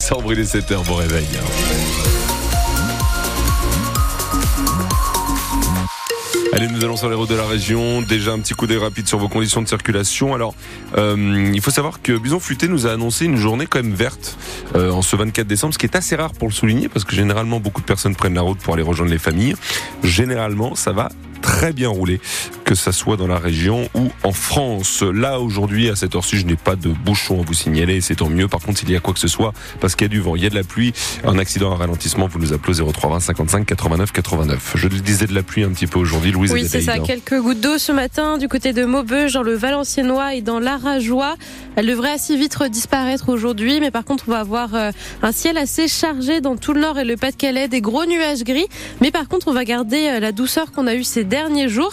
Sans brûler 7 heures, bon réveil. Allez, nous allons sur les routes de la région. Déjà un petit coup d'œil rapide sur vos conditions de circulation. Alors, euh, il faut savoir que Buson Futé nous a annoncé une journée quand même verte euh, en ce 24 décembre, ce qui est assez rare pour le souligner parce que généralement beaucoup de personnes prennent la route pour aller rejoindre les familles. Généralement, ça va très bien roulé, que ça soit dans la région ou en France. Là, aujourd'hui, à cette heure-ci, je n'ai pas de bouchon à vous signaler, c'est tant mieux. Par contre, s'il y a quoi que ce soit, parce qu'il y a du vent, il y a de la pluie, un accident, un ralentissement, vous nous appelez 0320 55 89 89. Je le disais de la pluie un petit peu aujourd'hui, Louise. Oui, c'est ça. Quelques gouttes d'eau ce matin du côté de Maubeuge, dans le Valenciennois et dans l'Arajois. Elle devrait assez vite disparaître aujourd'hui, mais par contre, on va avoir euh, un ciel assez chargé dans tout le nord et le Pas-de-Calais, des gros nuages gris. Mais par contre, on va garder euh, la douceur qu'on a eue ces derniers jours.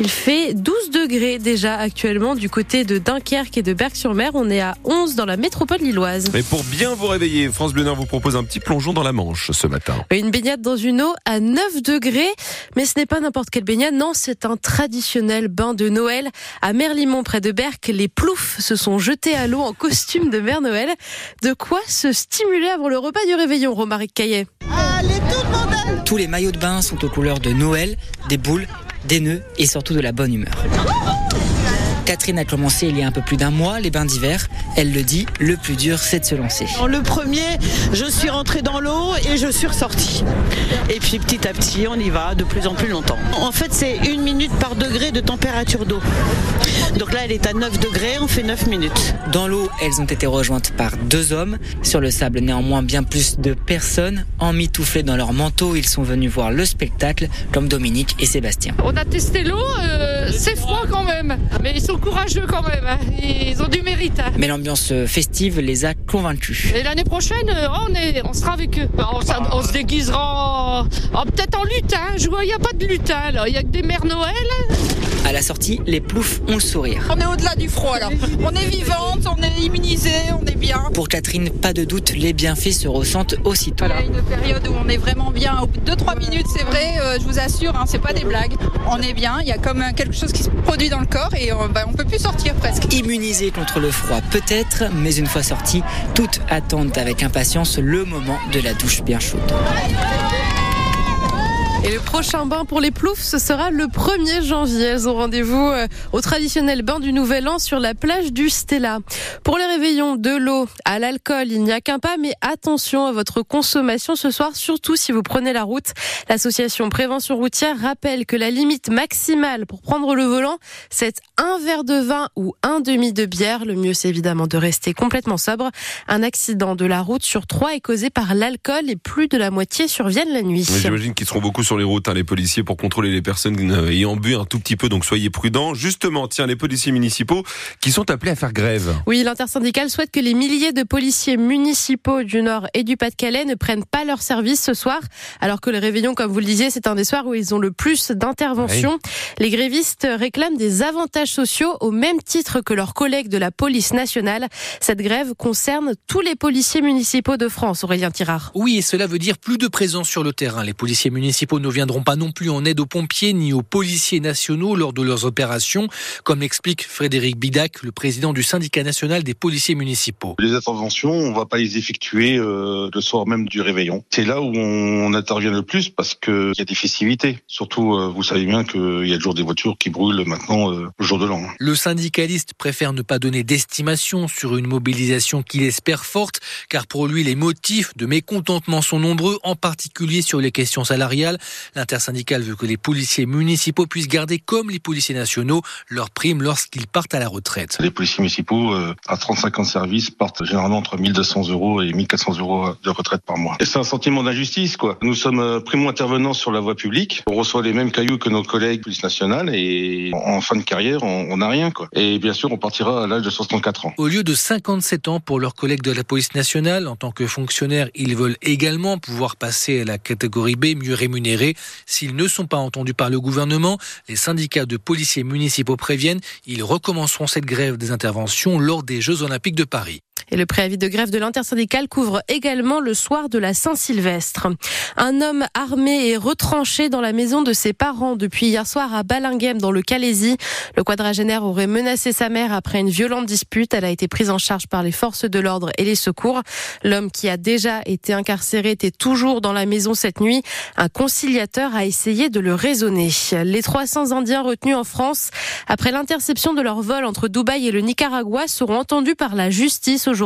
Il fait 12 degrés déjà actuellement du côté de Dunkerque et de Berck-sur-Mer. On est à 11 dans la métropole lilloise. Et pour bien vous réveiller, France Bleu vous propose un petit plongeon dans la Manche ce matin. Une baignade dans une eau à 9 degrés, mais ce n'est pas n'importe quelle baignade, non, c'est un traditionnel bain de Noël. À Merlimont, près de Berck, les ploufs se sont jetés à l'eau en costume de Mère Noël. De quoi se stimuler avant le repas du réveillon, Romaric Caillet? Tous les maillots de bain sont aux couleurs de Noël, des boules des nœuds et surtout de la bonne humeur. Catherine a commencé il y a un peu plus d'un mois les bains d'hiver. Elle le dit, le plus dur c'est de se lancer. Le premier, je suis rentrée dans l'eau et je suis ressortie. Et puis petit à petit, on y va de plus en plus longtemps. En fait, c'est une minute par degré de température d'eau. Donc là, elle est à 9 degrés, on fait 9 minutes. Dans l'eau, elles ont été rejointes par deux hommes. Sur le sable, néanmoins, bien plus de personnes. Emmitouflées dans leur manteau, ils sont venus voir le spectacle, comme Dominique et Sébastien. On a testé l'eau, euh, c'est froid quand même, mais ils sont courageux quand même. Hein. Ils ont du mérite. Hein. Mais l'ambiance festive les a convaincus. Et l'année prochaine, euh, on, est, on sera avec eux. On, se déguisera peut-être en lutin. Je vois, il n'y a pas de lutin là. Il y a que des mères Noël. À la sortie, les ploufs ont le sourire. On est au-delà du froid là. On est vivante, on est immunisé, on est bien. Pour Catherine, pas de doute, les bienfaits se ressentent aussitôt. Il y a une période où on est vraiment bien. Au bout de 2-3 minutes, c'est vrai, euh, je vous assure, hein, c'est pas des blagues. On est bien, il y a comme quelque chose qui se produit dans le corps et euh, bah, on peut plus sortir presque. Immunisé contre le froid peut-être, mais une fois sorti, toutes attendent avec impatience le moment de la douche bien chaude. Et le prochain bain pour les ploufs, ce sera le 1er janvier. Elles ont rendez-vous euh, au traditionnel bain du Nouvel An sur la plage du Stella. Pour les réveillons, de l'eau à l'alcool, il n'y a qu'un pas, mais attention à votre consommation ce soir, surtout si vous prenez la route. L'association Prévention Routière rappelle que la limite maximale pour prendre le volant, c'est un verre de vin ou un demi de bière. Le mieux, c'est évidemment de rester complètement sobre. Un accident de la route sur trois est causé par l'alcool et plus de la moitié surviennent la nuit. J'imagine qu'ils seront beaucoup sur les routes, hein, les policiers, pour contrôler les personnes euh, ayant bu un tout petit peu. Donc soyez prudents. Justement, tiens, les policiers municipaux qui sont appelés à faire grève. Oui, l'intersyndicale souhaite que les milliers de policiers municipaux du Nord et du Pas-de-Calais ne prennent pas leur service ce soir, alors que le réveillon, comme vous le disiez, c'est un des soirs où ils ont le plus d'interventions. Les grévistes réclament des avantages sociaux au même titre que leurs collègues de la police nationale. Cette grève concerne tous les policiers municipaux de France, Aurélien Tirard. Oui, et cela veut dire plus de présence sur le terrain. Les policiers municipaux ne viendront pas non plus en aide aux pompiers ni aux policiers nationaux lors de leurs opérations, comme l'explique Frédéric Bidac, le président du syndicat national des policiers municipaux. Les interventions, on ne va pas les effectuer euh, le soir même du réveillon. C'est là où on intervient le plus parce qu'il y a des festivités. Surtout, euh, vous savez bien qu'il y a toujours des voitures qui brûlent maintenant euh, le jour de l'an. Le syndicaliste préfère ne pas donner d'estimation sur une mobilisation qu'il espère forte, car pour lui, les motifs de mécontentement sont nombreux, en particulier sur les questions salariales. L'intersyndicale veut que les policiers municipaux puissent garder, comme les policiers nationaux, leurs primes lorsqu'ils partent à la retraite. Les policiers municipaux, euh, à 35 ans de service, partent généralement entre 1200 euros et 1400 euros de retraite par mois. Et c'est un sentiment d'injustice, quoi. Nous sommes euh, primo-intervenants sur la voie publique. On reçoit les mêmes cailloux que nos collègues police nationale et en fin de carrière, on n'a rien, quoi. Et bien sûr, on partira à l'âge de 64 ans. Au lieu de 57 ans pour leurs collègues de la police nationale, en tant que fonctionnaires, ils veulent également pouvoir passer à la catégorie B, mieux S'ils ne sont pas entendus par le gouvernement, les syndicats de policiers municipaux préviennent, ils recommenceront cette grève des interventions lors des Jeux Olympiques de Paris. Et le préavis de grève de l'intersyndicale couvre également le soir de la Saint-Sylvestre. Un homme armé est retranché dans la maison de ses parents depuis hier soir à Balinghem dans le Calaisie. Le quadragénaire aurait menacé sa mère après une violente dispute. Elle a été prise en charge par les forces de l'ordre et les secours. L'homme qui a déjà été incarcéré était toujours dans la maison cette nuit. Un conciliateur a essayé de le raisonner. Les 300 Indiens retenus en France après l'interception de leur vol entre Dubaï et le Nicaragua seront entendus par la justice aujourd'hui.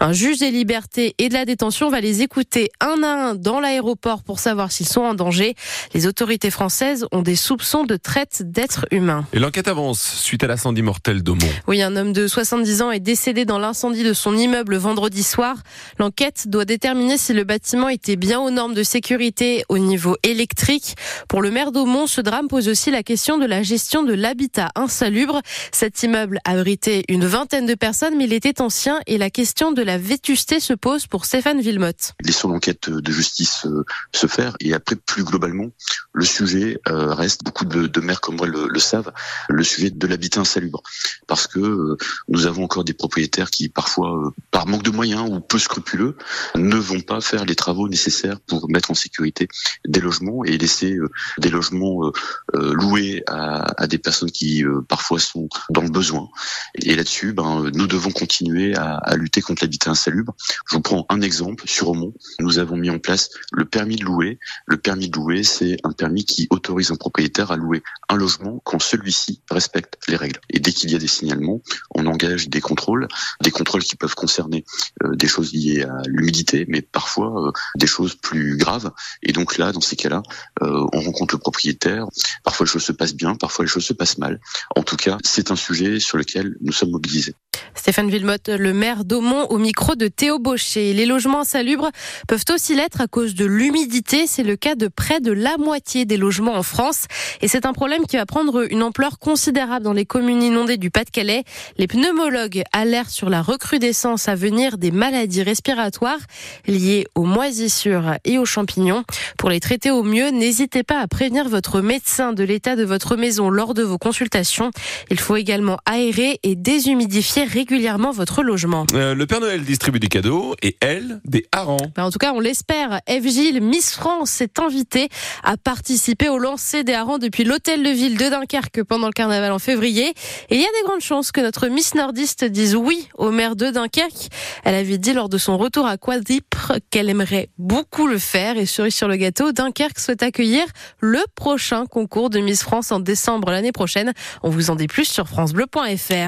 Un juge des libertés et de la détention va les écouter un à un dans l'aéroport pour savoir s'ils sont en danger. Les autorités françaises ont des soupçons de traite d'êtres humains. Et l'enquête avance suite à l'incendie mortel d'Aumont. Oui, un homme de 70 ans est décédé dans l'incendie de son immeuble vendredi soir. L'enquête doit déterminer si le bâtiment était bien aux normes de sécurité au niveau électrique. Pour le maire d'Aumont, ce drame pose aussi la question de la gestion de l'habitat insalubre. Cet immeuble abritait une vingtaine de personnes, mais il était ancien et la question de la vétusté se pose pour Stéphane Villemotte. Laissons l'enquête de justice euh, se faire et après plus globalement, le sujet euh, reste, beaucoup de, maires comme moi le, savent, le sujet de l'habitat insalubre. Parce que euh, nous avons encore des propriétaires qui parfois, par manque de moyens ou peu scrupuleux, ne vont pas faire les travaux nécessaires pour mettre en sécurité des logements et laisser des logements loués à, des personnes qui parfois sont dans le besoin. Et là-dessus, ben, nous devons continuer à, à lutter contre l'habitat insalubre. Je vous prends un exemple sur Aumont. Nous avons mis en place le permis de louer. Le permis de louer, c'est un permis qui autorise un propriétaire à louer un logement quand celui-ci respecte les règles. Et dès qu'il y a des signalements, on engage des contrôles, des contrôles qui peuvent concerner euh, des choses liées à l'humidité, mais parfois euh, des choses plus graves. Et donc là, dans ces cas-là, euh, on rencontre le propriétaire. Parfois les choses se passent bien, parfois les choses se passent mal. En tout cas, c'est un sujet sur lequel nous sommes mobilisés. Stéphane Villemotte, le maire d'Aumont, au micro de Théo Baucher. Les logements insalubres peuvent aussi l'être à cause de l'humidité. C'est le cas de près de la moitié des logements en France. Et c'est un problème qui va prendre une ampleur considérable dans les communes inondées du Pas-de-Calais. Les pneumologues alertent sur la recrudescence à venir des maladies respiratoires liées aux moisissures et aux champignons. Pour les traiter au mieux, n'hésitez pas à prévenir votre médecin de l'état de votre maison lors de vos consultations. Il faut également aérer et déshumidifier régulièrement votre logement. Euh, le Père Noël distribue des cadeaux et elle, des harengs. Ben, en tout cas, on l'espère. Eve Gilles, Miss France, est invitée à participer au lancer des harengs depuis l'hôtel de ville de Dunkerque pendant le carnaval en février. Et il y a des grandes chances que notre Miss Nordiste dise oui au maire de Dunkerque. Elle avait dit lors de son retour à Quadripre qu'elle aimerait beaucoup le faire. Et cerise sur le gâteau, Dunkerque souhaite accueillir le prochain concours de Miss France en décembre l'année prochaine. On vous en dit plus sur francebleu.fr.